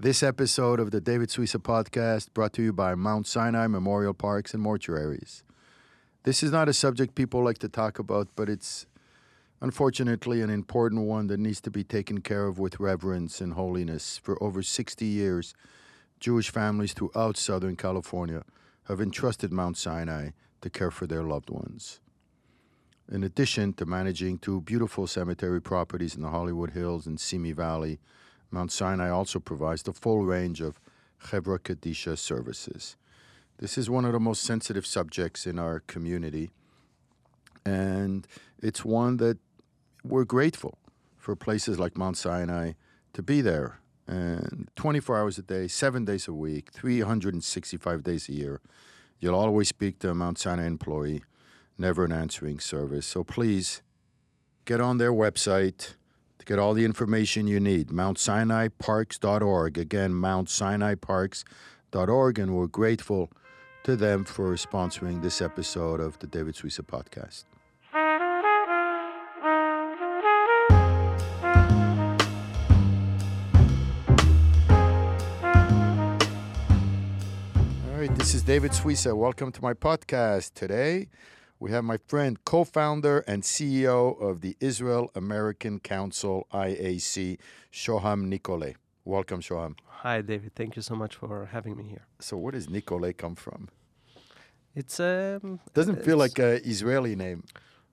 This episode of the David Suissa podcast brought to you by Mount Sinai Memorial Parks and Mortuaries. This is not a subject people like to talk about, but it's unfortunately an important one that needs to be taken care of with reverence and holiness. For over 60 years, Jewish families throughout Southern California have entrusted Mount Sinai to care for their loved ones. In addition to managing two beautiful cemetery properties in the Hollywood Hills and Simi Valley, Mount Sinai also provides the full range of Chevra Kadisha services. This is one of the most sensitive subjects in our community, and it's one that we're grateful for places like Mount Sinai to be there. And 24 hours a day, seven days a week, 365 days a year, you'll always speak to a Mount Sinai employee, never an answering service. So please get on their website get all the information you need. MountSinaiParks.org. Again, MountSinaiParks.org. And we're grateful to them for sponsoring this episode of the David Suissa podcast. All right, this is David Suissa. Welcome to my podcast. Today, we have my friend, co founder, and CEO of the Israel American Council, IAC, Shoham Nicolet. Welcome, Shoham. Hi, David. Thank you so much for having me here. So, where does Nicolet come from? It's um, Doesn't feel like an Israeli name.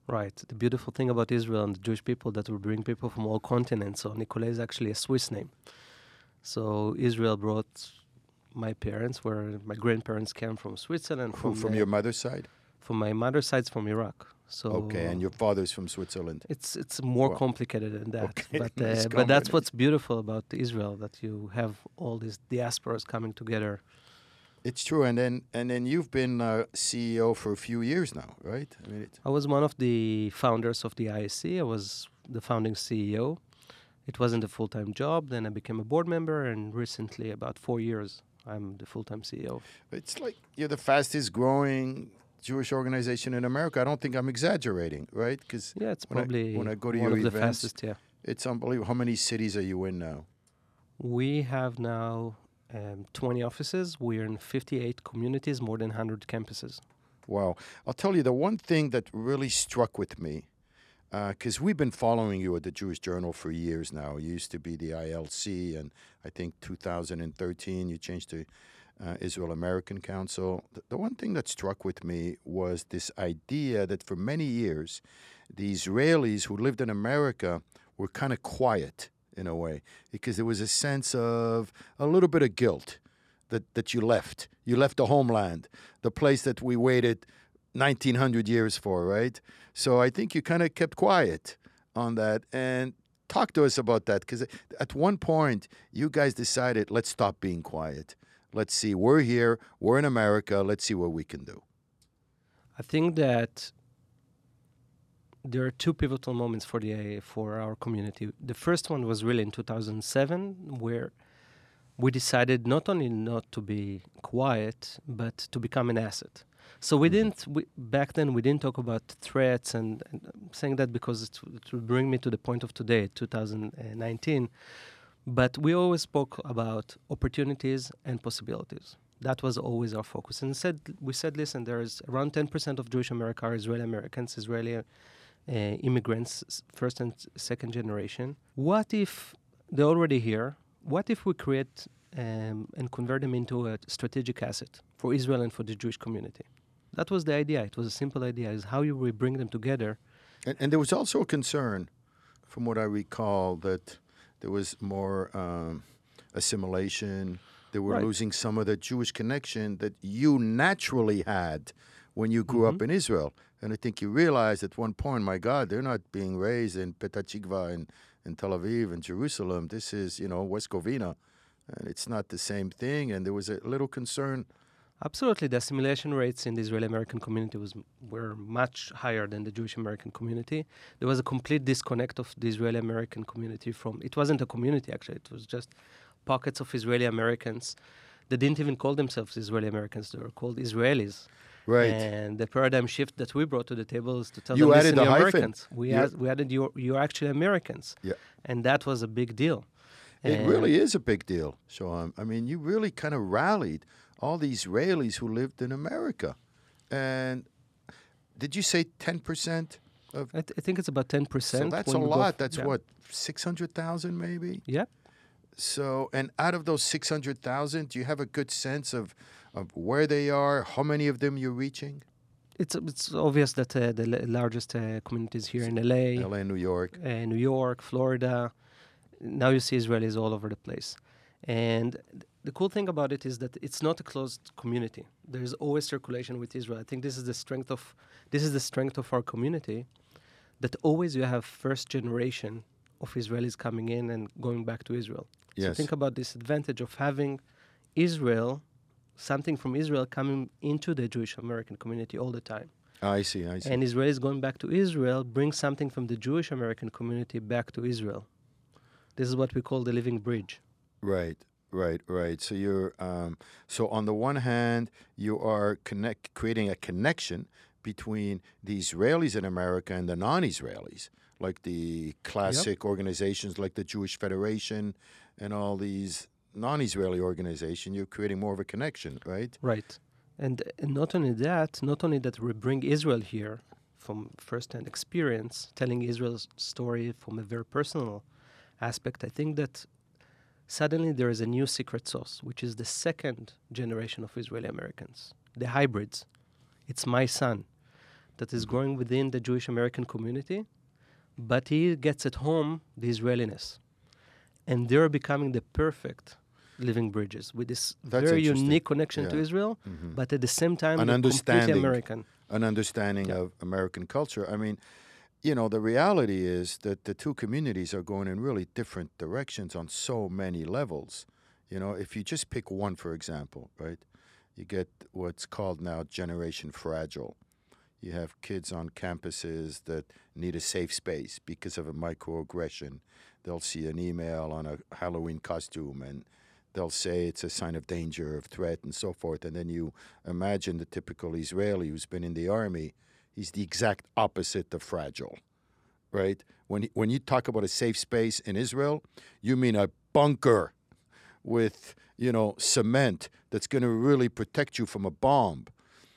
right. The beautiful thing about Israel and the Jewish people that we bring people from all continents. So Nicolet is actually a Swiss name. So Israel brought my parents, where my grandparents came from Switzerland. Who, From from uh, your mother's side? From my mother's side's from Iraq. So Okay, and your father's from Switzerland. It's it's more complicated than that, okay, but uh, but that's what's beautiful about Israel that you have all these diasporas coming together. It's true, and then and then you've been uh, CEO for a few years now, right? I mean, I was one of the founders of the IAC. I was the founding CEO. It wasn't a full time job. Then I became a board member, and recently, about four years, I'm the full time CEO. it's like you're the fastest growing Jewish organization in America. I don't think I'm exaggerating, right? Because Yeah, it's When I- probably when I go to one your of the fastest. Yeah, it's unbelievable. How many cities are you in now? we have now um, 20 offices. We're in 58 communities, more than 100 campuses. Wow. I'll tell you the one thing that really struck with me, because we've been following you at the Jewish Journal for years now. You used to be the ILC, and I think 2013 you changed to uh, Israel American Council. The, the one thing that struck with me was this idea that for many years, the Israelis who lived in America were kind of quiet in a way, because there was a sense of a little bit of guilt that, that you left. You left the homeland, the place that we waited 1900 years for, right? So I think you kind of kept quiet on that and talk to us about that because at one point you guys decided let's stop being quiet. Let's see, we're here, we're in America, let's see what we can do. I think that there are two pivotal moments for the for our community. The first one was really in 2007, where we decided not only not to be quiet, but to become an asset. So we mm-hmm. didn't we, back then. We didn't talk about threats, and, and I'm saying that because it, it will bring me to the point of today, 2019. But we always spoke about opportunities and possibilities. That was always our focus. And said we said, listen, there is around 10% of Jewish America are Israeli Americans, Israeli uh, immigrants, first and second generation. What if they're already here? What if we create um, and convert them into a strategic asset for Israel and for the Jewish community? That was the idea. It was a simple idea: is how you bring them together. And, and there was also a concern, from what I recall, that there was more um, assimilation. They were Right. losing some of the Jewish connection that you naturally had when you grew up in Israel. And I think you realized at one point, my God, they're not being raised in Petah Tikva and in Tel Aviv and Jerusalem. This is, you know, West Covina. And it's not the same thing. And there was a little concern. Absolutely, the assimilation rates in the Israeli American community was were much higher than the Jewish American community. There was a complete disconnect of the Israeli American community from. It wasn't a community actually; it was just pockets of Israeli Americans. They didn't even call themselves Israeli Americans; they were called Israelis. Right. And the paradigm shift that we brought to the table is to tell You them, added listen, a you're hyphen. Americans. We, You- add, we added you're, you're actually Americans. Yeah. And that was a big deal. It And- really is a big deal, Shoham. I mean, you really kind of rallied all the Israelis who lived in America. And did you say 10% of? I, th- I think it's about 10%. So that's a lot. f- That's yeah. what, 600,000 maybe? Yeah. So, and out of those 600,000, do you have a good sense of, of where they are, how many of them you're reaching? It's it's obvious that uh, the la- largest uh, communities here in LA, LA, New York. uh, New York, Florida. Now you see Israelis all over the place. And the cool thing about it is that it's not a closed community. There's always circulation with Israel. I think this is the strength of this is the strength of our community that always you have first generation of Israelis coming in and going back to Israel. So think about this advantage of having Israel, something from Israel coming into the Jewish American community all the time. Ah, I see, I see. And Israelis going back to Israel bring something from the Jewish American community back to Israel. This is what we call the living bridge. Right, right, right. So you're um, so on the one hand, you are connect creating a connection between the Israelis in America and the non-Israelis, like the classic organizations like the Jewish Federation and all these non-Israeli organizations. You're creating more of a connection, right? Right. And, and not only that, not only that we bring Israel here from first-hand experience, telling Israel's story from a very personal aspect, I think that suddenly there is a new secret sauce, which is the second generation of Israeli Americans, the hybrids. It's my son that is mm-hmm. growing within the Jewish American community, but he gets at home the Israeliness. And they're becoming the perfect living bridges with this That's very unique connection to Yeah. Israel, mm-hmm. but at the same time, An understanding. American. an understanding Yeah. of American culture. I mean, you know, the reality is that the two communities are going in really different directions on so many levels. You know, if you just pick one, for example, right, you get what's called now Generation Fragile. You have kids on campuses that need a safe space because of a microaggression. They'll see an email on a Halloween costume and they'll say it's a sign of danger, of threat, and so forth. And then you imagine the typical Israeli who's been in the army, he's the exact opposite of fragile, right? When, when you talk about a safe space in Israel, you mean a bunker with, you know, cement that's going to really protect you from a bomb.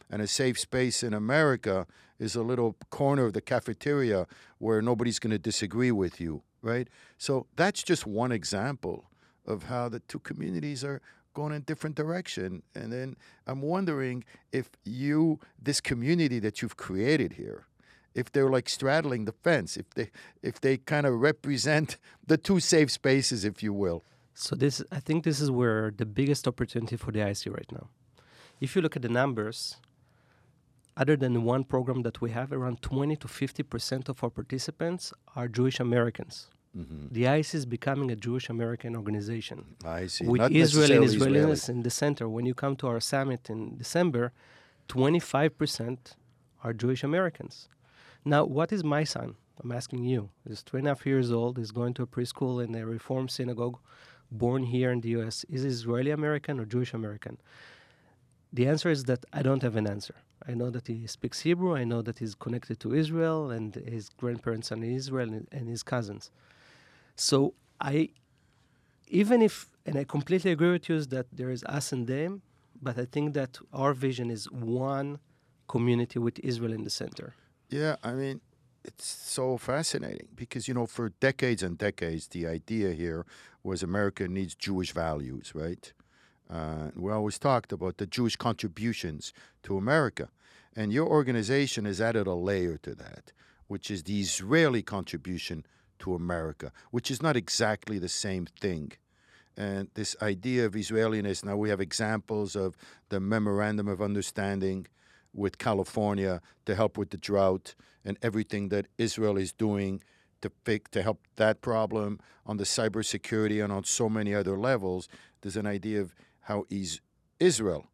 And a safe space in America is a little corner of the cafeteria where nobody's going to disagree with you, right? So that's just one example of how the two communities are going in a different direction. And then I'm wondering if you, this community that you've created here, if they're like straddling the fence, if they if they kind of represent the two safe spaces, if you will. So this, I think, this is where the biggest opportunity for the IAC right now. If you look at the numbers, other than one program that we have, around 20 to 50 percent of our participants are Jewish Americans. Mm-hmm. The IAC is becoming a Jewish American organization I see. with Not Israel and Israeliness in the center. When you come to our summit in December, 25% are Jewish Americans. Now, what is my son? I'm asking you. He's three and a half years old. He's going to a preschool in a Reform synagogue, born here in the U.S. Is he Israeli American or Jewish American? The answer is that I don't have an answer. I know that he speaks Hebrew. I know that he's connected to Israel, and his grandparents are in Israel, and his cousins. So I, even if, and I completely agree with you, is that there is us and them, but I think that our vision is one community with Israel in the center. Yeah, I mean, it's so fascinating because, you know, for decades and decades, the idea here was America needs Jewish values, right? Uh, we always talked about the Jewish contributions to America. And your organization has added a layer to that, which is the Israeli contribution to America, which is not exactly the same thing. And this idea of Israeliness, now we have examples of the Memorandum of Understanding with California to help with the drought and everything that Israel is doing to fix, to help that problem on the cybersecurity and on so many other levels. There's an idea of how is Israel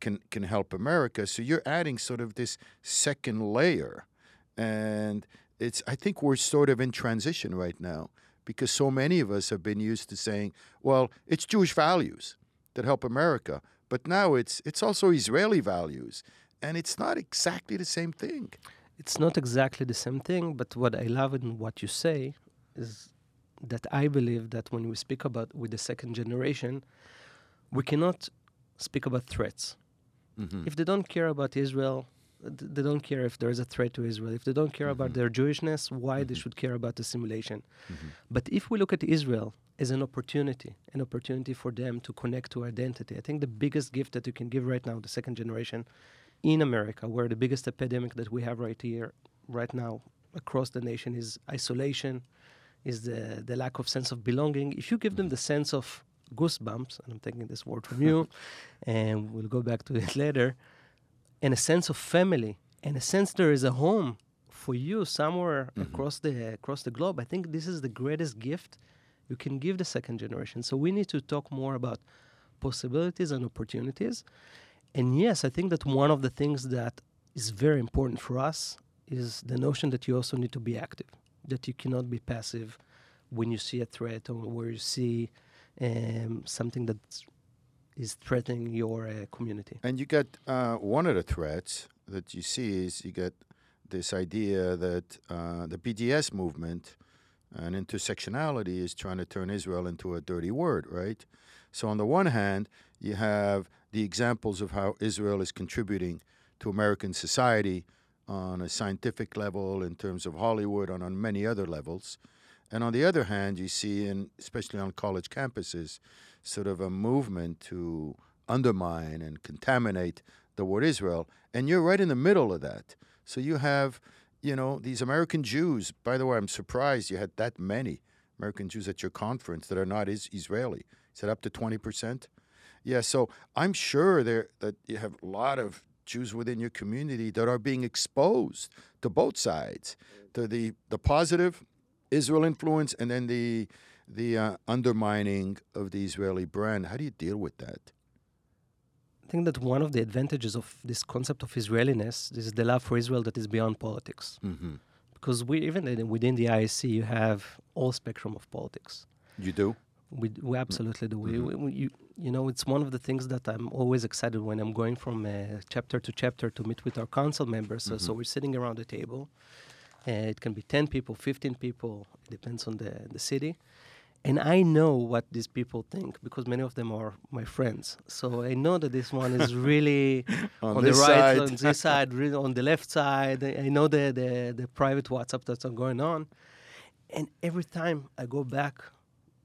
can can help America. So you're adding sort of this second layer, and it's I think we're sort of in transition right now because so many of us have been used to saying, well, it's Jewish values that help America, but now it's it's also Israeli values, and it's not exactly the same thing. It's not exactly the same thing, but what I love in what you say is that I believe that when we speak about with the second generation, we cannot speak about threats. Mhm. If they don't care about Israel, they don't care if there is a threat to Israel. If they don't care about Mhm. their Jewishness, why they Mhm. should care about assimilation? Mhm. But if we look at Israel as an opportunity, an opportunity for them to connect to identity, I think the biggest gift that you can give right now, the second generation, in America, where the biggest epidemic that we have right here, right now, across the nation, is isolation, is the the lack of sense of belonging. If you give them the sense of goosebumps, and I'm taking this word from you, and we'll go back to it later, and a sense of family, and a sense there is a home for you somewhere Mhm. across the across the globe. I think this is the greatest gift you can give the second generation. So we need to talk more about possibilities and opportunities. And yes, I think that one of the things that is very important for us is the notion that you also need to be active, that you cannot be passive when you see a threat or where you see um, something that is threatening your uh, community. And you get uh, one of the threats that you see is you get this idea that uh, the BDS movement and intersectionality is trying to turn Israel into a dirty word, right? So on the one hand, you have the examples of how Israel is contributing to American society on a scientific level, in terms of Hollywood, and on many other levels. And on the other hand, you see, in, especially on college campuses, sort of a movement to undermine and contaminate the word Israel. And you're right in the middle of that. So you have, you know, these American Jews. By the way, I'm surprised you had that many American Jews at your conference that are not is- Israeli. Is that up to 20%? Yeah, so I'm sure there that you have a lot of Jews within your community that are being exposed to both sides, to the, the positive Israel influence and then the the uh, undermining of the Israeli brand. How do you deal with that? I think that one of the advantages of this concept of Israeliness is the love for Israel that is beyond politics. Mm-hmm. Because we even within the IAC, you have all spectrum of politics. You do? We, we absolutely do. We, Mhm. we, we- you, you know, it's one of the things that I'm always excited when I'm going from uh, chapter to chapter to meet with our council members. So, so Mhm. we're sitting around the table. Uh, it can be 10 people, 15 people, it depends on the, the city. And I know what these people think because many of them are my friends. So I know that this one is really On on, the right, side. on this side, really on the left side. I know the, the, the private WhatsApp that's going on. And every time I go back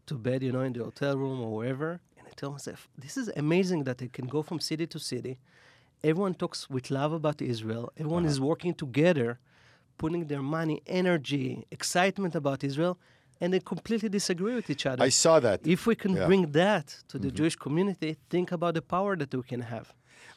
to bed, you know, in the hotel room or wherever, and I tell myself, this is amazing that I can go from city to city. Everyone talks with love about Israel. Everyone Uh-huh. is working together, putting their money, energy, excitement about Israel, and they completely disagree with each other. I saw that. if we can Yeah. bring that to the Mhm. Jewish community, think about the power that we can have.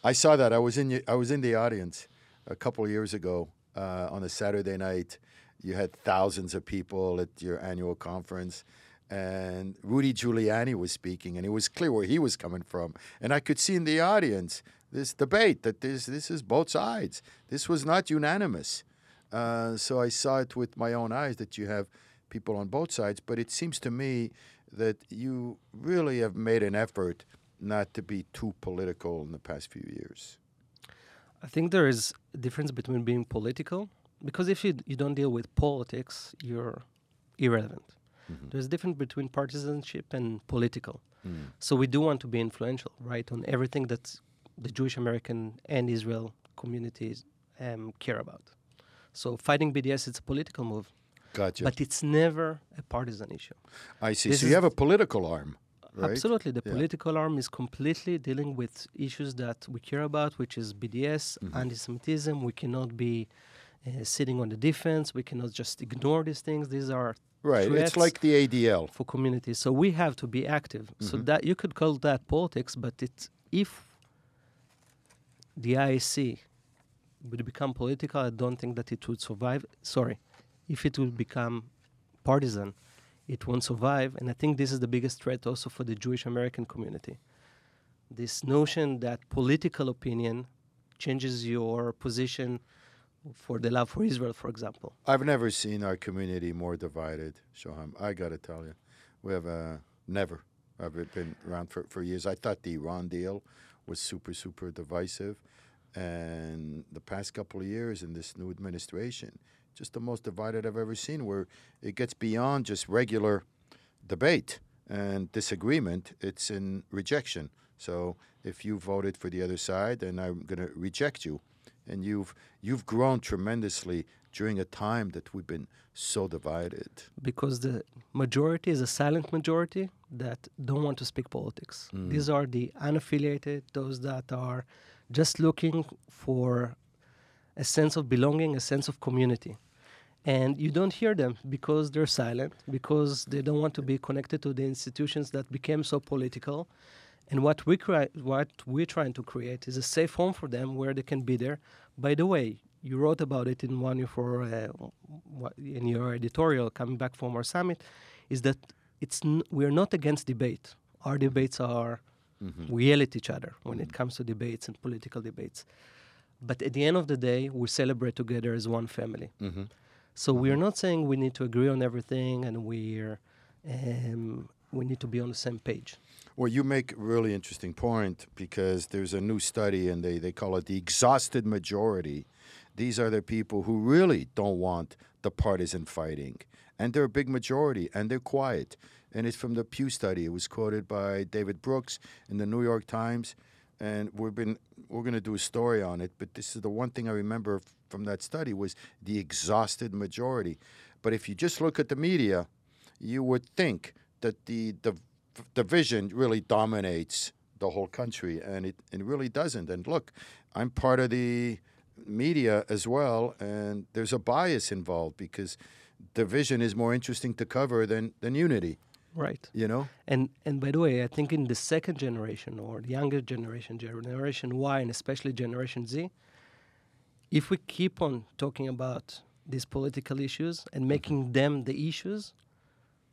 I saw that. I was in. I was in the audience a couple of years ago uh, on a Saturday night. You had thousands of people at your annual conference, and Rudy Giuliani was speaking, and it was clear where he was coming from. And I could see in the audience this debate that this this is both sides. This was not unanimous. Uh, so I saw it with my own eyes that you have people on both sides. But it seems to me that you really have made an effort not to be too political in the past few years. I think there is a difference between being political, because if you, you don't deal with politics, you're irrelevant. Mhm. There's a difference between partisanship and political. Mm. So we do want to be influential, right, on everything that the Jewish American and Israel communities um, care about. So fighting BDS, it's a political move, Gotcha. but it's never a partisan issue. I see. this So you have a political arm, right? Absolutely. The Yeah. political arm is completely dealing with issues that we care about, which is BDS, Mhm. anti Semitism. We cannot be uh, sitting on the defense. We cannot just ignore these things. These are Right. threats. It's like the ADL. for communities. So we have to be active. So Mhm. that you could call that politics, but it's if the IAC would become political, I don't think that it would survive. Sorry, if it will become partisan, it won't survive. And I think this is the biggest threat also for the Jewish American community. This notion that political opinion changes your position for the love for Israel, for example. I've never seen our community more divided, Shoham. I got to tell you. We have uh, never. I've been around for, for years. I thought the Iran deal was super, super divisive. And the past couple of years in this new administration, just the most divided I've ever seen, where it gets beyond just regular debate and disagreement, it's in rejection. So if you voted for the other side, then I'm going to reject you. And you've you've grown tremendously during a time that we've been so divided. Because the majority is a silent majority that don't want to speak politics. Mm. These are the unaffiliated, those that are just looking for a sense of belonging, a sense of community. And you don't hear them because they're silent, because they don't want to be connected to the institutions that became so political. And what we cri- what we're trying to create is a safe home for them where they can be there. By the way, you wrote about it in one of your uh, in your editorial coming back from our summit, is that it's n- we're not against debate. Our debates are Mhm. we yell at each other when it comes to debates and political debates. But at the end of the day, we celebrate together as one family. Mhm. So we're not saying we need to agree on everything and we're um, we need to be on the same page. Well, you make a really interesting point because there's a new study and they, they call it the exhausted majority. These are the people who really don't want the partisan fighting. And they're a big majority and they're quiet. And it's from the Pew study. It was quoted by David Brooks in the New York Times. And we've been we're going to do a story on it, but this is the one thing I remember from that study was the exhausted majority. But if you just look at the media, you would think that the the division really dominates the whole country, and it, it really doesn't. And look, I'm part of the media as well, and there's a bias involved because division is more interesting to cover than, than unity, Right. you know? And and by the way, I think in the second generation or the younger generation, generation Y and especially generation Z, if we keep on talking about these political issues and making them the issues,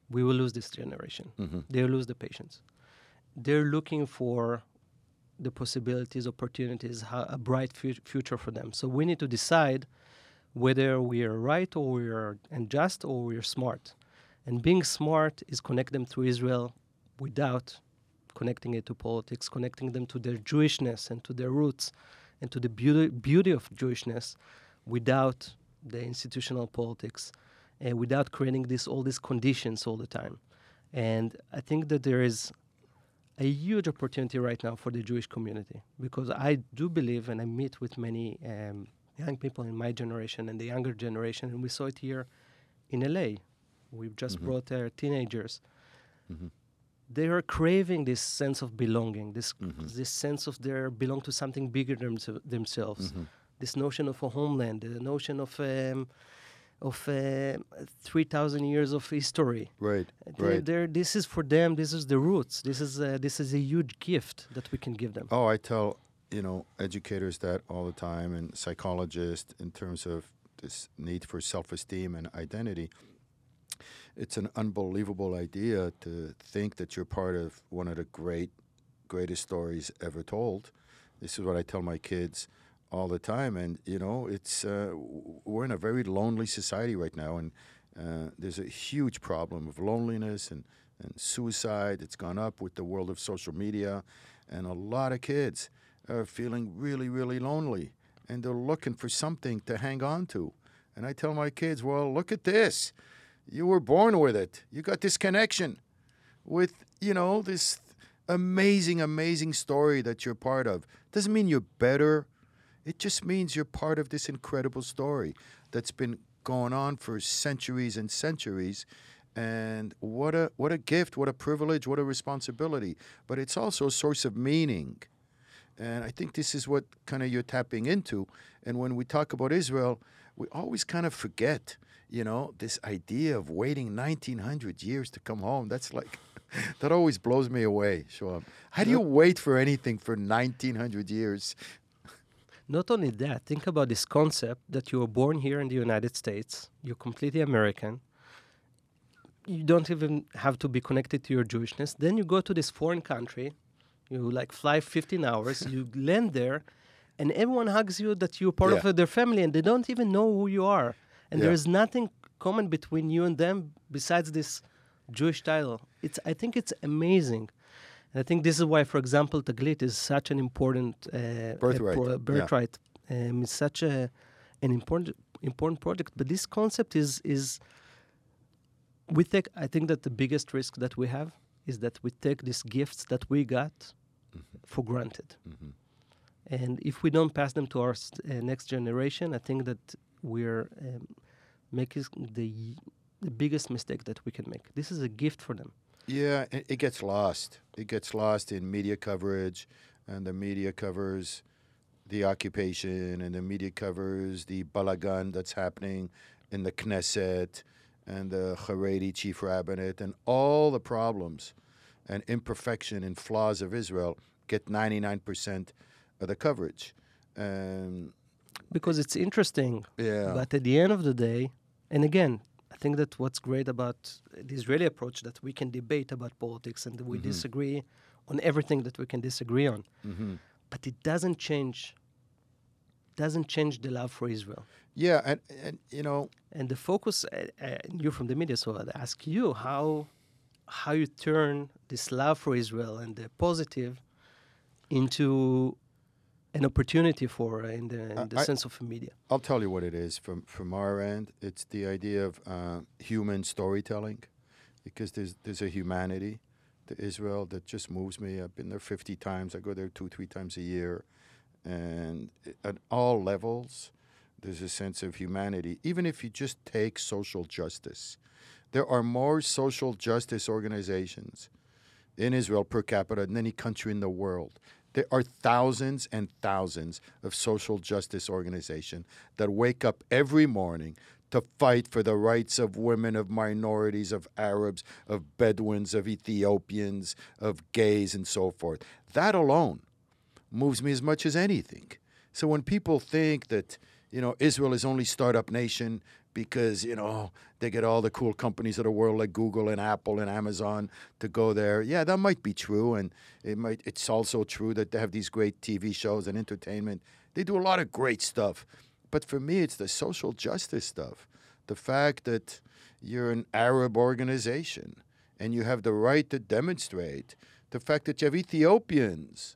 we will lose this generation. Mhm. They'll lose the patience. They're looking for the possibilities, opportunities, a bright fu- future for them. So we need to decide whether we are right or we are unjust or we are smart. And being smart is connect them to Israel without connecting it to politics, connecting them to their Jewishness and to their roots and to the beauty, beauty of Jewishness without the institutional politics and without creating this all these conditions all the time. And I think that there is a huge opportunity right now for the Jewish community because I do believe, and I meet with many um, young people in my generation and the younger generation, and we saw it here in LA. We've just Mhm. brought uh, teenagers. Mhm. They are craving this sense of belonging, this Mhm. this sense of they belong to something bigger than themse- themselves. Mhm. This notion of a homeland, the notion of um, of uh, three thousand years of history. Right, They're, right. they're, this is for them. This is the roots. This is uh, this is a huge gift that we can give them. Oh, I tell you know educators that all the time, and psychologists in terms of this need for self-esteem and identity. It's an unbelievable idea to think that you're part of one of the great, greatest stories ever told. This is what I tell my kids all the time, and you know, it's uh, we're in a very lonely society right now, and uh, there's a huge problem of loneliness and and suicide. It's gone up with the world of social media, and a lot of kids are feeling really, really lonely, and they're looking for something to hang on to. And I tell my kids, well, look at this. You were born with it. You got this connection with, you know, this amazing, amazing story that you're part of. Doesn't mean you're better. It just means you're part of this incredible story that's been going on for centuries and centuries. And what a what a gift, what a privilege, what a responsibility. But it's also a source of meaning. And I think this is what kind of you're tapping into. And when we talk about Israel, we always kind of forget, you know, this idea of waiting 1900 years to come home. That's like, that always blows me away, Shoham. How do you wait for anything for 1900 years? Not only that, think about this concept that you were born here in the United States. You're completely American. You don't even have to be connected to your Jewishness. Then you go to this foreign country. You like fly 15 hours. you land there, and everyone hugs you that you're part Yeah. of their family, and they don't even know who you are. And Yeah. there is nothing common between you and them besides this Jewish title. It's I think it's amazing. And I think this is why, for example, Taglit is such an important uh, Birthright, pro- yeah. birthright. Um, it's such a an important important project. But this concept is is we take. I think that the biggest risk that we have is that we take these gifts that we got Mm-hmm. for granted, Mhm. and if we don't pass them to our uh, next generation, I think that we're um, making the the biggest mistake that we can make. This is a gift for them. Yeah, it, it gets lost. It gets lost in media coverage, and the media covers the occupation, and the media covers the balagan that's happening in the Knesset and the Haredi chief rabbinate, and all the problems and imperfection and flaws of Israel get 99% of the coverage. And because it's interesting. yeah, But at the end of the day, and again, I think that what's great about the Israeli approach that we can debate about politics and we Mhm. disagree on everything that we can disagree on, hmm but it doesn't change doesn't change the love for Israel. yeah, and, and you know, And the focus, uh, uh, you're from the media, so I'd ask you how how you turn this love for Israel and the positive into an opportunity for uh, in the, in the I- sense of media. I'll tell you what it is from from our end. It's the idea of uh, human storytelling, because there's there's a humanity to Israel that just moves me. I've been there 50 times. I go there two three times a year, and at all levels, there's a sense of humanity. Even if you just take social justice, there are more social justice organizations in Israel per capita than any country in the world. There are thousands and thousands of social justice organizations that wake up every morning to fight for the rights of women, of minorities, of Arabs, of Bedouins, of Ethiopians, of gays, and so forth. That alone moves me as much as anything. So when people think that you know Israel is only startup nation because you know they get all the cool companies of the world like Google and Apple and Amazon to go there, yeah, that might be true, and it might. It's also true that they have these great TV shows and entertainment. They do a lot of great stuff, but for me, it's the social justice stuff. The fact that you're an Arab organization and you have the right to demonstrate. The fact that you have Ethiopians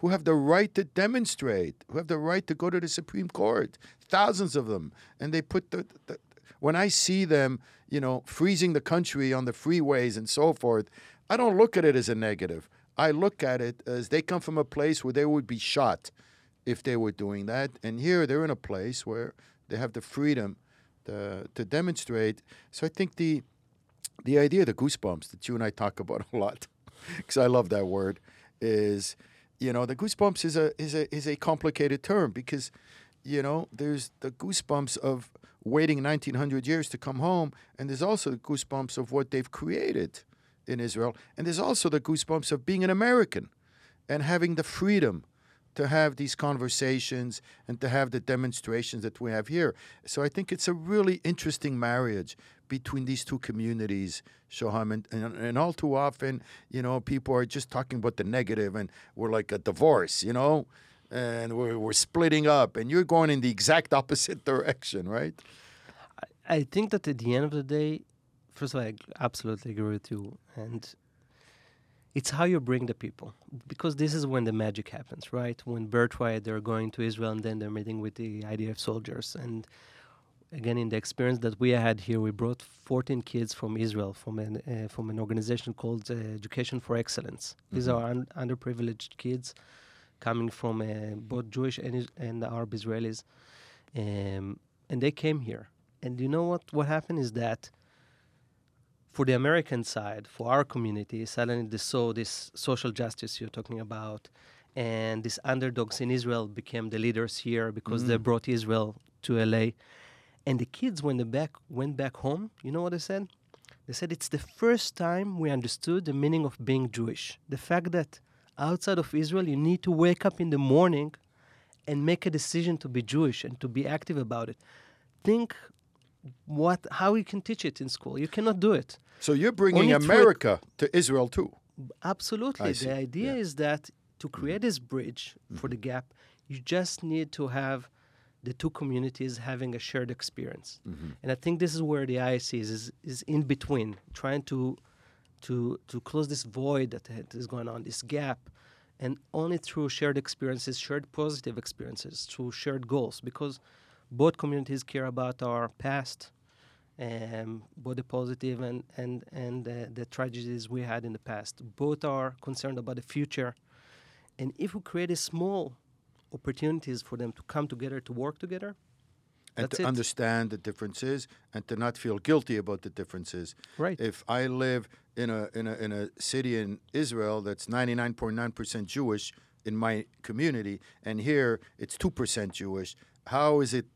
who have the right to demonstrate, who have the right to go to the Supreme Court, thousands of them, and they put the, the when I see them, you know, freezing the country on the freeways and so forth, I don't look at it as a negative. I look at it as they come from a place where they would be shot if they were doing that, and here they're in a place where they have the freedom to, to demonstrate. So I think the the idea, of the goosebumps that you and I talk about a lot, because I love that word, is you know the goosebumps is a is a is a complicated term because you know there's the goosebumps of waiting 1900 years to come home and there's also the goosebumps of what they've created in Israel and there's also the goosebumps of being an American and having the freedom to have these conversations and to have the demonstrations that we have here. So I think it's a really interesting marriage between these two communities, Shoham, and, and, and all too often, you know, people are just talking about the negative and we're like a divorce, you know, and we're, we're splitting up and you're going in the exact opposite direction, right? I, I think that at the end of the day, first of all, I absolutely agree with you. And it's how you bring the people. Because this is when the magic happens, right? When Birthright, they're going to Israel and then they're meeting with the IDF soldiers. And again, in the experience that we had here, we brought 14 kids from Israel from an, uh, from an organization called uh, Education for Excellence. These Mhm. are un- underprivileged kids coming from uh, both Jewish and, Is- and Arab Israelis. Um, and they came here. And you know what? What happened is that for the American side, for our community, suddenly they saw this social justice you're talking about, and these underdogs in Israel became the leaders here because they Mm. brought Israel to LA. And the kids, when they back went back home, you know what they said? They said it's the first time we understood the meaning of being Jewish. The fact that outside of Israel, you need to wake up in the morning and make a decision to be Jewish and to be active about it. Think what how we can teach it in school. You cannot do it. So you're bringing Only through it- America to Israel too. Absolutely. The idea Yeah. is that to mm-hmm. create this bridge for the mm-hmm. gap, you just need to have the two communities having a shared experience. Mm-hmm. And I think this is where the IAC is, is, is in between, trying to, to, to close this void that is going on, this gap. And only through shared experiences, shared positive experiences, through shared goals, because both communities care about our past um, both the positive and and and uh, the tragedies we had in the past. Both are concerned about the future, and if we create a small opportunities for them to come together to work together, and to it. understand the differences and to not feel guilty about the differences. right? If I live in a in a in a city in Israel that's 99.9% Jewish in my community and here it's 2% Jewish, how is it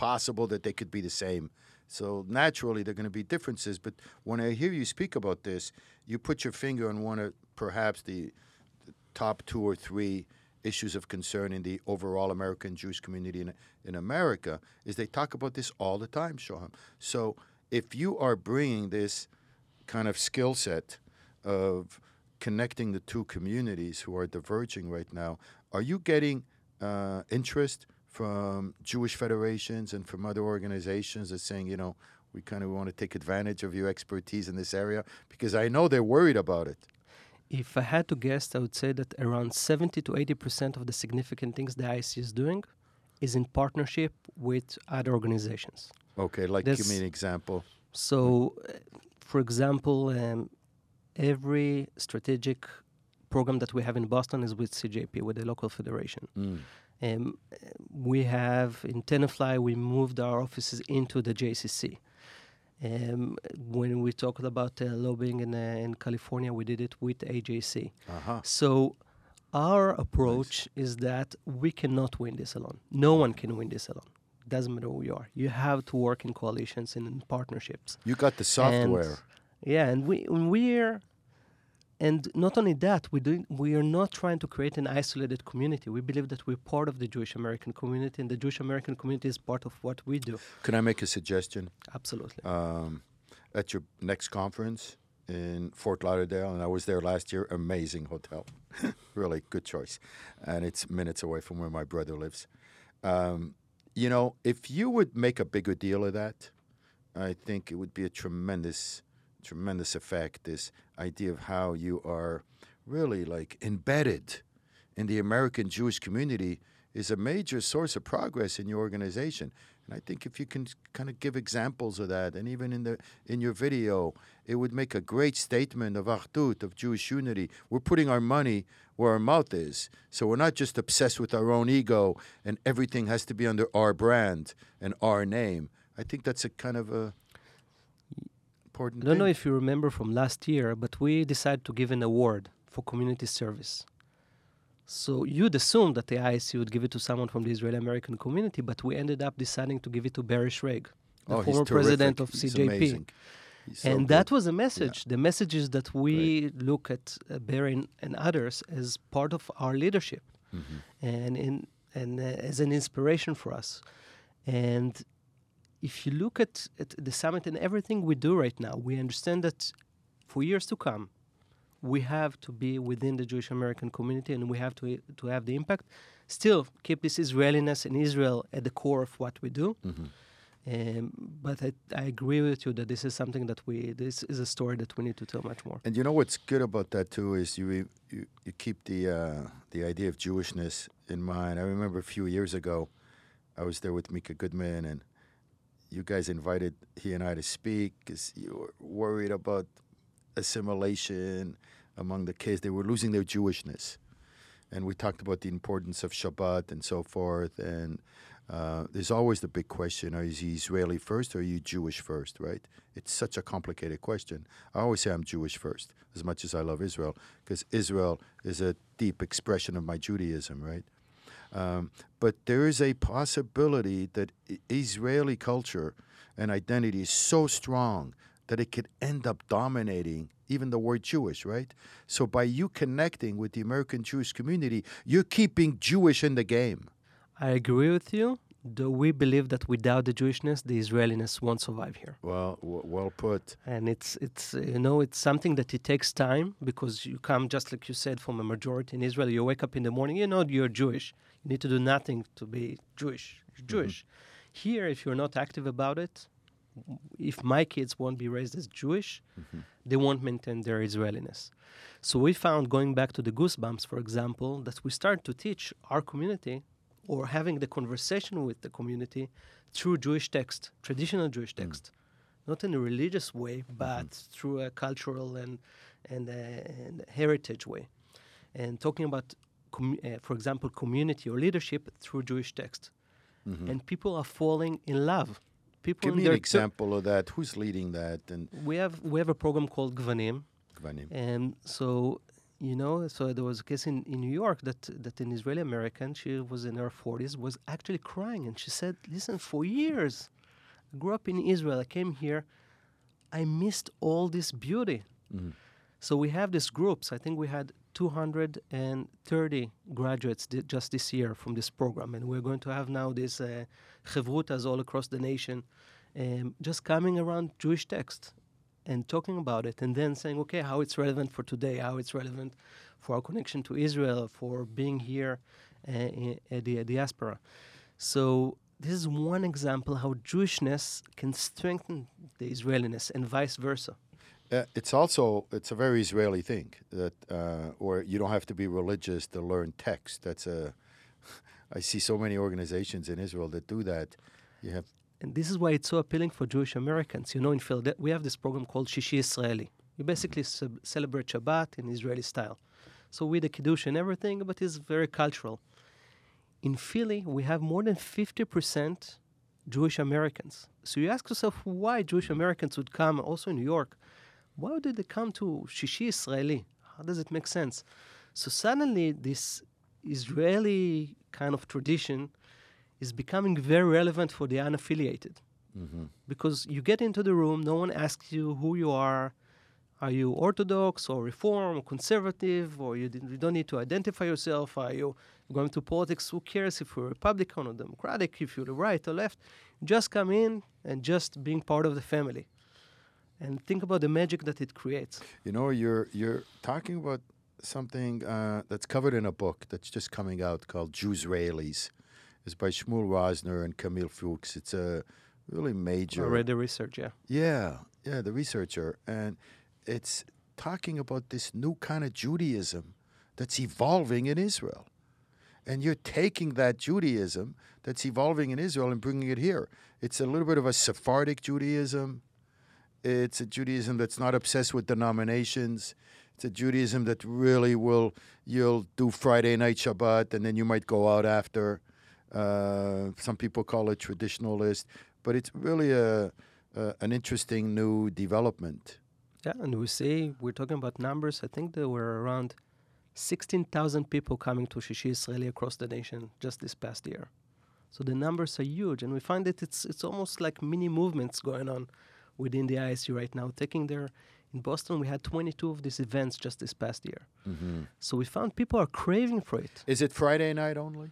possible that they could be the same? So naturally there are going to be differences, but when I hear you speak about this, you put your finger on one of perhaps the, the top two or three issues of concern in the overall American Jewish community in, in America is they talk about this all the time, Shoham. So if you are bringing this kind of skill set of connecting the two communities who are diverging right now, are you getting uh, interest from Jewish federations and from other organizations that saying, you know, we kind of want to take advantage of your expertise in this area? Because I know they're worried about it. If I had to guess, I would say that around 70 to 80 percent of the significant things the IAC is doing is in partnership with other organizations. Okay, like give This- me an example. So, uh, for example, um, every strategic program that we have in Boston is with CJP, with the local federation. Mm. Um, we have in Tenafly, we moved our offices into the JCC. Um, when we talked about uh, lobbying in, uh, in California, we did it with AJC. Uh-huh. So our approach is that we cannot win this alone. No one can win this alone. Doesn't matter who you are. You have to work in coalitions and in partnerships. You got the software. Yeah, and we and we're and not only that, we do we are not trying to create an isolated community. We believe that we're part of the Jewish American community, and the Jewish American community is part of what we do. Can I make a suggestion? Absolutely. um, at your next conference in Fort Lauderdale, and I was there last year. Amazing hotel, really good choice, and it's minutes away from where my brother lives. Um, you know, if you would make a bigger deal of that, I think it would be a tremendous, tremendous effect. This idea of how you are really like embedded in the American Jewish community is a major source of progress in your organization. And I think if you can kind of give examples of that, and even in the in your video, it would make a great statement of achdut, of Jewish unity. We're putting our money where our mouth is, so we're not just obsessed with our own ego and everything has to be under our brand and our name. I think that's a kind of a important. I don't know if you remember from last year, but we decided to give an award for community service. So you'd assume that the IAC would give it to someone from the Israeli American community, but we ended up deciding to give it to Barry Shrage, the oh, former president of CJP. so and good. that was a message. The message is that we look at uh, Barry and, and others as part of our leadership Mm-hmm. and in and uh, as an inspiration for us. And if you look at, at the summit and everything we do right now, we understand that for years to come, we have to be within the Jewish American community and we have to to have the impact. Still keep this Israeliness and Israel at the core of what we do. Mhm. Um, but I, I agree with you that this is something that we this is a story that we need to tell much more. And you know what's good about that too is you you, you keep the uh, the idea of Jewishness in mind. I remember a few years ago, I was there with Micah Goodman, and you guys invited he and I to speak because you were worried about assimilation among the kids. They were losing their Jewishness, and we talked about the importance of Shabbat and so forth. And uh, there's always the big question: Are you Israeli first, or are you Jewish first? Right? It's such a complicated question. I always say I'm Jewish first, as much as I love Israel, because Israel is a deep expression of my Judaism, right? Um, but there is a possibility that Israeli culture and identity is so strong that it could end up dominating even the word Jewish, right? So by you connecting with the American Jewish community, you're keeping Jewish in the game. I agree with you, though we believe that without the Jewishness, the Israeliness won't survive here. Well, w- well put. And it's it's you know it's something that it takes time because you come just like you said from a majority in Israel. You wake up in the morning, you know you're Jewish. You need to do nothing to be Jewish. You're mm-hmm. Jewish. Here, if you're not active about it, if my kids won't be raised as Jewish, mm-hmm. they won't maintain their Israeliness. So we found going back to the goosebumps, for example, that we start to teach our community or having the conversation with the community through Jewish text, traditional Jewish mm. text. not in a religious way, mm-hmm. but through a cultural and and, uh, and heritage way, and talking about, com- uh, for example, community or leadership through Jewish text, and people are falling in love. People Give me an example of that. Who's leading that? And we have we have a program called Gvanim, Gvanim. and so you know, so there was a case in, in New York that that an Israeli American, she was in her forties, was actually crying, and she said, "Listen, for years, I grew up in Israel. I came here, I missed all this beauty." So we have these groups. I think we had 230 graduates just this year from this program, and we're going to have now these uh, all across the nation, um, just coming around Jewish text and talking about it, and then saying, okay, how it's relevant for today, how it's relevant for our connection to Israel, for being here uh, at the diaspora. So this is one example how Jewishness can strengthen the Israeliness, and vice versa. Uh, it's also it's a very Israeli thing that, uh, or you don't have to be religious to learn text. That's a. I see so many organizations in Israel that do that. You have And this is why it's so appealing for Jewish Americans. You know, in Philadelphia, we have this program called Shishi Israeli. You basically sub- celebrate Shabbat in Israeli style. So with the Kiddush and everything, but it's very cultural. In Philly, we have more than 50% Jewish Americans. So you ask yourself why Jewish Americans would come, also in New York. Why did they come to Shishi Israeli? How does it make sense? So suddenly, this Israeli kind of tradition is becoming very relevant for the unaffiliated. Mm-hmm. Because you get into the room, no one asks you who you are. Are you Orthodox or Reform or Conservative, or you, didn't- you don't need to identify yourself? Are you going to politics? Who cares if you're Republican or Democratic, if you're the right or left? Just come in and just being part of the family. And think about the magic that it creates. You know, you're you're talking about something uh, that's covered in a book that's just coming out called Jewsraelis. It's by Shmuel Rosner and Camil Fuchs. It's a really major. I read the research, yeah. Yeah, yeah, the researcher, and it's talking about this new kind of Judaism that's evolving in Israel, and you're taking that Judaism that's evolving in Israel and bringing it here. It's a little bit of a Sephardic Judaism. It's a Judaism that's not obsessed with denominations. It's a Judaism that really will you'll do Friday night Shabbat and then you might go out after. Uh, some people call it traditionalist, but it's really a, a an interesting new development. Yeah, and we see, we're talking about numbers. I think there were around 16,000 people coming to Shishi Israeli across the nation just this past year. So the numbers are huge, and we find that it's it's almost like mini movements going on within the ISU right now. Taking their in Boston, we had 22 of these events just this past year. Mm-hmm. So we found people are craving for it. Is it Friday night only?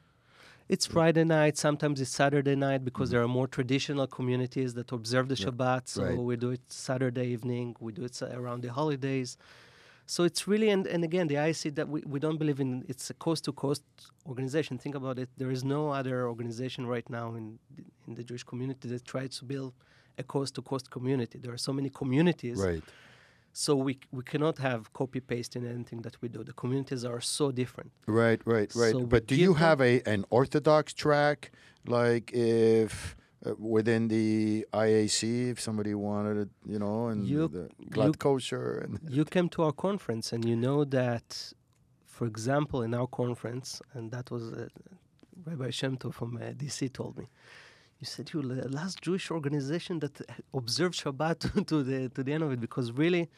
It's Friday night, sometimes it's Saturday night because there mm-hmm. are more traditional communities that observe the Shabbat. So right. we do it Saturday evening, we do it around the holidays. So it's really, and, and again, the IAC that we, we don't believe in, it's a coast to coast organization. Think about it. There is no other organization right now in, the- in the Jewish community that tries to build a coast to coast community. There are so many communities. Right. So we, we cannot have copy paste in anything that we do. The communities are so different. Right, right, right. So but do you have a an orthodox track, like if uh, within the IAC, if somebody wanted it, you know, and You- the you- glatt kosher and you came to our conference and you know that, for example, in our conference, and that was uh, Rabbi Shemtov from uh, DC told me. You said you're the last Jewish organization that observed Shabbat to the to the end of it because really,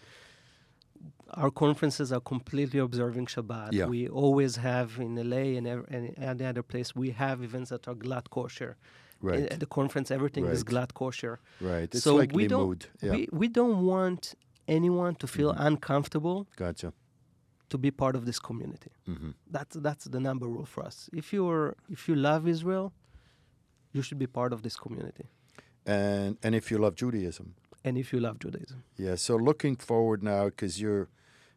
our conferences are completely observing Shabbat. Yeah. We always have in LA and, ev- and any other place we have events that are glatt kosher. right, At the conference, everything is Right. glatt kosher right. It's so like we don't mood. Yeah, we, we don't want anyone to feel uncomfortable gotcha. to be part of this community. hmm That's that's the number rule for us. If you're if you love Israel, you should be part of this community. And and if you love Judaism, And if you love Judaism, yeah. So looking forward now, because you're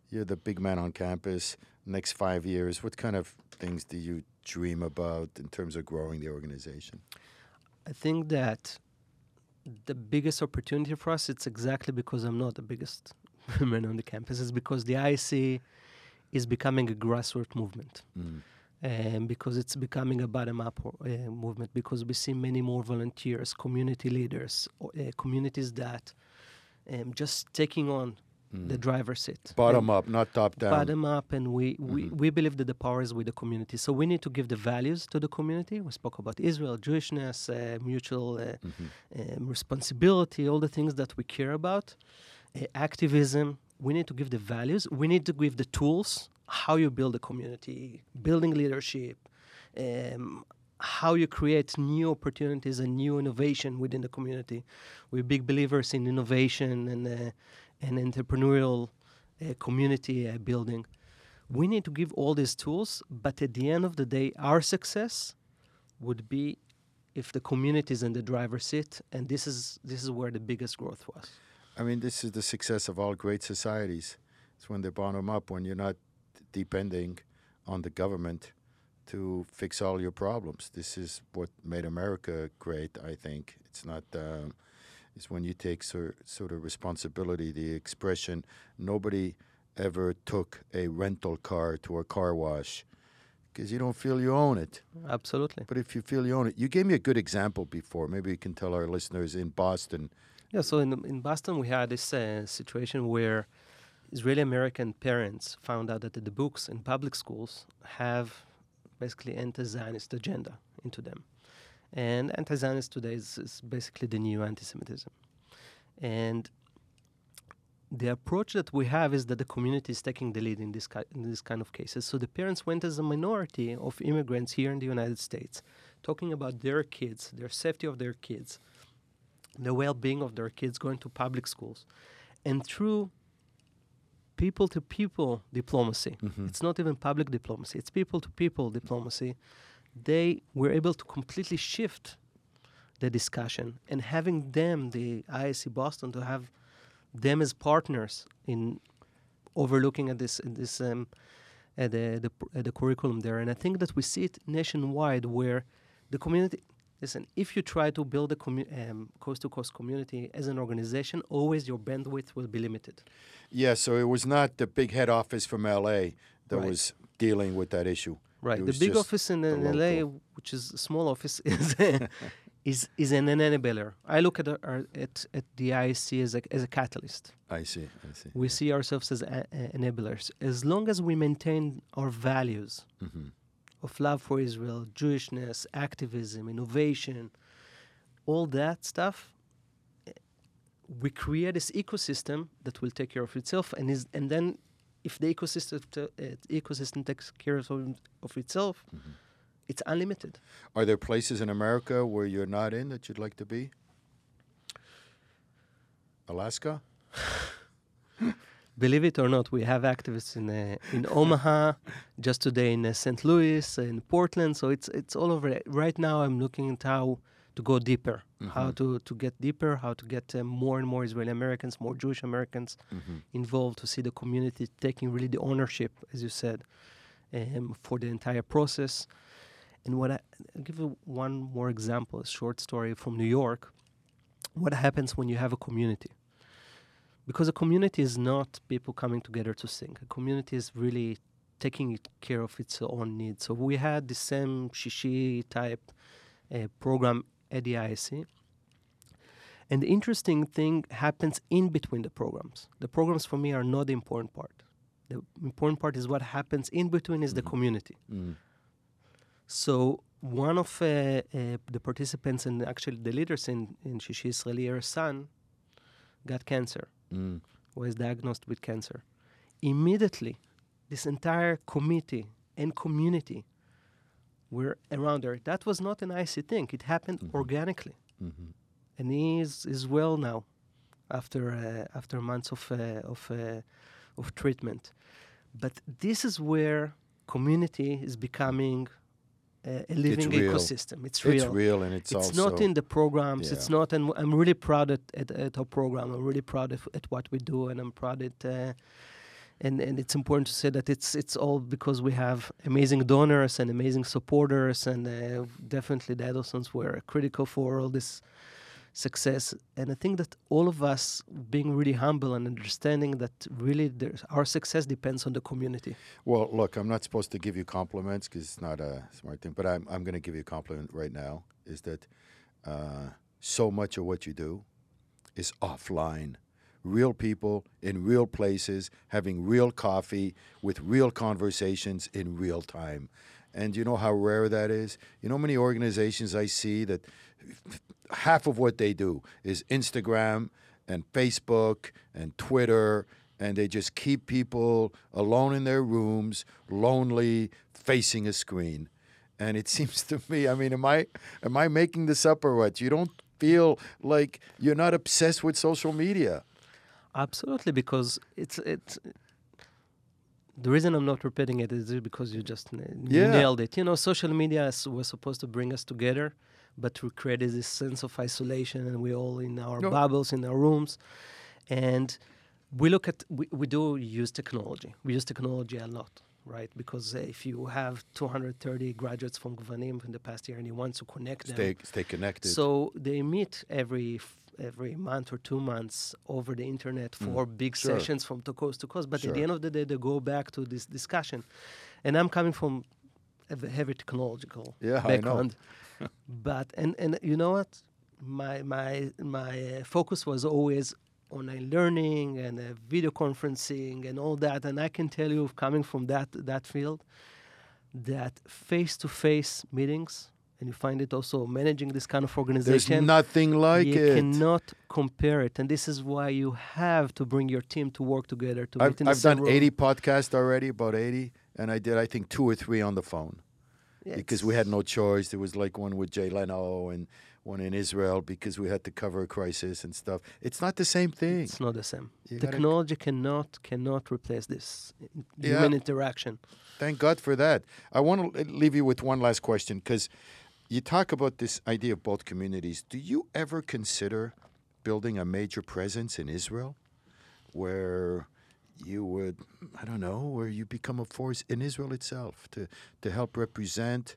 you're the big man on campus. Next five years, what kind of things do you dream about in terms of growing the organization? I think that the biggest opportunity for us it's exactly because I'm not the biggest man on the campus. It's because the IAC is becoming a grassroots movement. Mm. And because it's becoming a bottom-up uh, movement because we see many more volunteers community leaders uh, communities that um, just taking on the driver's seat. Mm. Bottom And up, not top down. Bottom up, and we, we, Mhm. we believe that the power is with the community. So we need to give the values to the community. We spoke about Israel, Jewishness, uh, mutual uh, Mhm. um, responsibility, all the things that we care about, uh, activism. We need to give the values. We need to give the tools, how you build a community, building leadership, um, how you create new opportunities and new innovation within the community. We're big believers in innovation and, uh, and entrepreneurial uh, community uh, building. We need to give all these tools, but at the end of the day, our success would be if the community is in the driver's seat, and this is this is where the biggest growth was. I mean, this is the success of all great societies. It's when they bottom up, when you're not depending on the government to fix all your problems. This is what made America great, I think. It's not, um, it's when you take sor- sort of responsibility, the expression, nobody ever took a rental car to a car wash because you don't feel you own it. Absolutely. But if you feel you own it, you gave me a good example before. Maybe you can tell our listeners in Boston. Yeah. So in in Boston, we had this uh, situation where Israeli American parents found out that the books in public schools have basically anti-Zionist agenda into them, and anti-Zionist today is, is basically the new anti-Semitism, and the approach that we have is that the community is taking the lead in this, ki- in this kind of cases. So the parents went as a minority of immigrants here in the United States, talking about their kids, their safety of their kids, the well-being of their kids going to public schools, and through people-to-people diplomacy. It's not even public diplomacy; it's people-to-people diplomacy. They were able to completely shift the discussion and having them, the IAC Boston, to have them as partners in overlooking at this at this um, at the the, at the curriculum there. And I think that we see it nationwide where the community. Listen, if you try to build a commu- um, coast-to-coast community as an organization, always your bandwidth will be limited. Yeah, so it was not the big head office from LA that Right. was dealing with that issue. Right. The big office in, in LA, which is a small office, is is is an enabler. I look at our, at at the IAC as a as a catalyst. I see, I see. We see ourselves as a, a- enablers. As long as we maintain our values hmm of love for Israel, Jewishness, activism, innovation, all that stuff, we create this ecosystem that will take care of itself, and is and then if the ecosystem t- uh, ecosystem takes care of, of itself, it's unlimited. Are there places in America where you're not in that you'd like to be? Alaska? Believe it or not, we have activists in uh, in Omaha, just today in uh, St. Louis, in Portland. So it's it's all over. Right now, I'm looking at how to go deeper, how Mhm. to to get deeper, how to get uh, more and more Israeli Americans, more Jewish Americans hmm involved to see the community taking really the ownership, as you said, um, for the entire process. And what I I'll give you one more example, a short story from New York. What happens when you have a community? Because a community is not people coming together to sing. A community is really taking care of its own needs. So we had the same shishi type uh, program at the IAC. And the interesting thing happens in between the programs. The programs for me are not the important part. The important part is what happens in between is the Mhm. community. Mm. So one of uh, uh, the participants and actually the leaders in, in Shishi Israeli, her son, got cancer, Mm. was diagnosed with cancer. Immediately, this entire committee and community were around her. That was not an IAC thing. It happened Mhm. organically hmm and he is, is well now after uh, after months of uh, of uh, of treatment. But this is where community is becoming a living real. ecosystem. It's real. It's real. and it's, It's not in the programs. It's not, and I'm really proud at, at, at our program. I'm really proud of, at what we do, and I'm proud at. Uh, and, and it's important to say that it's it's all because we have amazing donors and amazing supporters, and uh, definitely the Adelsons were critical for all this success. And I think that all of us being really humble and understanding that really our success depends on the community. Well, look, I'm not supposed to give you compliments because it's not a smart thing, but I'm, I'm going to give you a compliment right now is that uh, so much of what you do is offline real people in real places, having real coffee with real conversations in real time. And you know how rare that is? You know, many organizations I see that half of what they do is Instagram and Facebook and Twitter, and they just keep people alone in their rooms, lonely, facing a screen. And it seems to me, I mean, am I am I making this up or what? You don't feel like you're not obsessed with social media. Absolutely, because it's it's the reason I'm not repeating it is because you just Yeah. nailed it. You know, social media is, was supposed to bring us together, but we created this sense of isolation, and we're all in our No. bubbles, in our rooms, and we look at we, we do use technology. We use technology a lot, right? Because uh, if you have 230 graduates from Gvanim in the past year and you want to connect them, Stay stay connected. so they meet every every month or two months over the internet for big Mm. Sure. sessions from to coast to coast. But at the end of the day, they go back to this discussion. And I'm coming from a heavy technological Yeah, I know. But and and you know what, my my my uh, focus was always online learning and uh, video conferencing and all that. And I can tell you, coming from that that field, that face to face meetings. And you find it also managing this kind of organization. There's nothing like you it. cannot compare it, and this is why you have to bring your team to work together to I've, meet in I've done room. 80 podcasts already, about 80, and I did I think two or three on the phone Yeah, because we had no choice. There was like one with Jay Leno and one in Israel because we had to cover a crisis and stuff. It's not the same thing. It's not the same. You gotta- Technology cannot cannot replace this in- Yeah. human interaction. Thank God for that. I want to leave you with one last question because you talk about this idea of both communities. Do you ever consider building a major presence in Israel where you would, I don't know, where you become a force in Israel itself to, to help represent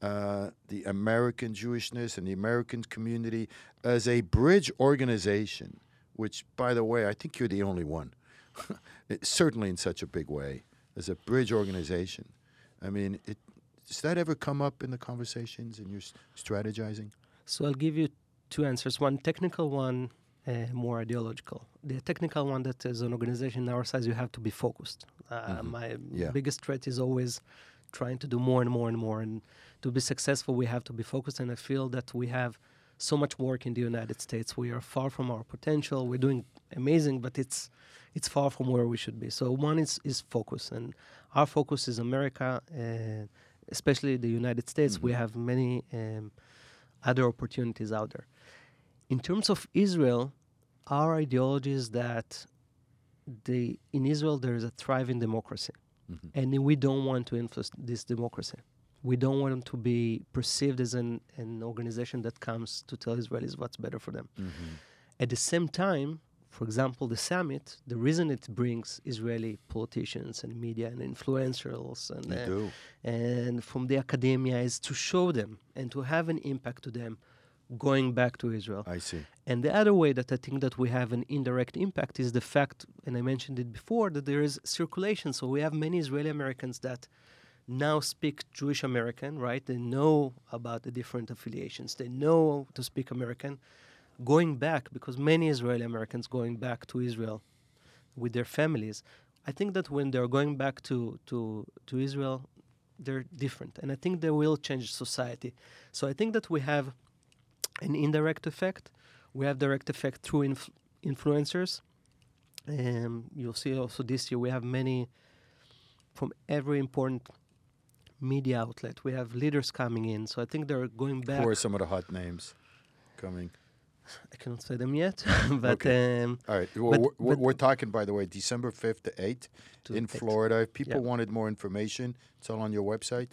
uh, the American Jewishness and the American community as a bridge organization, which, by the way, I think you're the only one, certainly in such a big way, as a bridge organization. I mean, it, does that ever come up in the conversations and your strategizing? So I'll give you two answers. One technical, one more ideological. The technical one that as an organization our size, you have to be focused. Uh, Mhm. My Yeah. biggest threat is always trying to do more and more and more. And to be successful, we have to be focused. And I feel that we have so much work in the United States. We are far from our potential. We're doing amazing, but it's it's far from where we should be. So one is is focus, and our focus is America, and especially the United States. We Mhm. have many um, other opportunities out there. In terms of Israel, our ideology is that the in Israel there is a thriving democracy, Mhm. and we don't want to influence this democracy. We don't want them to be perceived as an, an organization that comes to tell Israelis what's better for them. Mm-hmm. At the same time, for example, the summit, the reason it brings Israeli politicians and media and influencers and, uh, and from the academia is to show them and to have an impact to them going back to Israel. I see. And the other way that I think that we have an indirect impact is the fact, and I mentioned it before, that there is circulation. So we have many Israeli Americans that now speak Jewish American, right? They know about the different affiliations. They know to speak American. Going back, because many Israeli Americans going back to Israel with their families, I think that when they're going back to, to, to Israel, they're different. And I think they will change society. So I think that we have an indirect effect. We have direct effect through inf- influencers. Um, you'll see also this year we have many from every important media outlet. We have leaders coming in. So I think they're going back. Who are some of the hot names coming? I cannot say them yet, but um, All right. Well, But- we're, we're, but- we're talking, by the way, December 5th to 8th in Florida. If people Yeah. wanted more information, it's all on your website.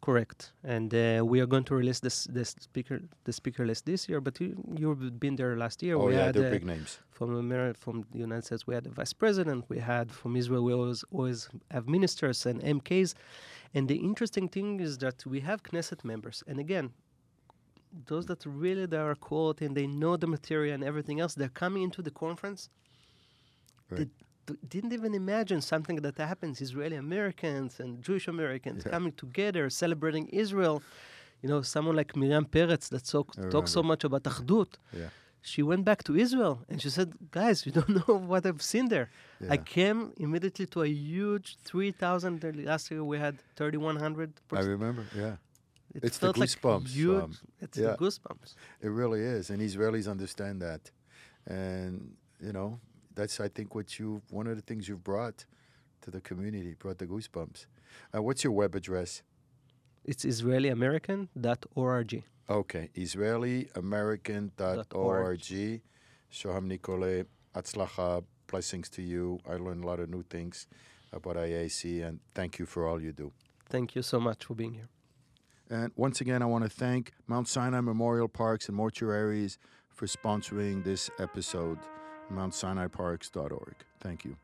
Correct, and uh, we are going to release this this speaker the speaker list this year. But you you've been there last year. oh, we yeah, had they're uh, big names. from America, from the United States, we had the vice president. We had from Israel, we always always have ministers and MKs. And the interesting thing is that we have Knesset members, and again, those that really they are quality and they know the material and everything else, they're coming into the conference. Right. They didn't even imagine something that happens. Israeli Americans and Jewish Americans Yeah. coming together, celebrating Israel. You know, someone like Miriam Peretz that so, talks so much about Achdut Yeah. she went back to Israel and she said, "Guys, you don't know what I've seen there." I came immediately to a huge 3,000. Last year we had 3,100. I remember. Yeah, It It's the felt like goosebumps, huge. um, it's yeah. the goosebumps. it really is, and Israelis understand that, and you know that's I think what you one of the things you've brought to the community brought the goosebumps. Uh, what's your web address? It's israeliamerican.org. Okay, IsraeliAmerican.org. Shoham Nicolet, Atzlacha, blessings to you. I learned a lot of new things about IAC, and thank you for all you do. Thank you so much for being here. And once again, I want to thank Mount Sinai Memorial Parks and Mortuaries for sponsoring this episode, MountSinaiParks.org. Thank you.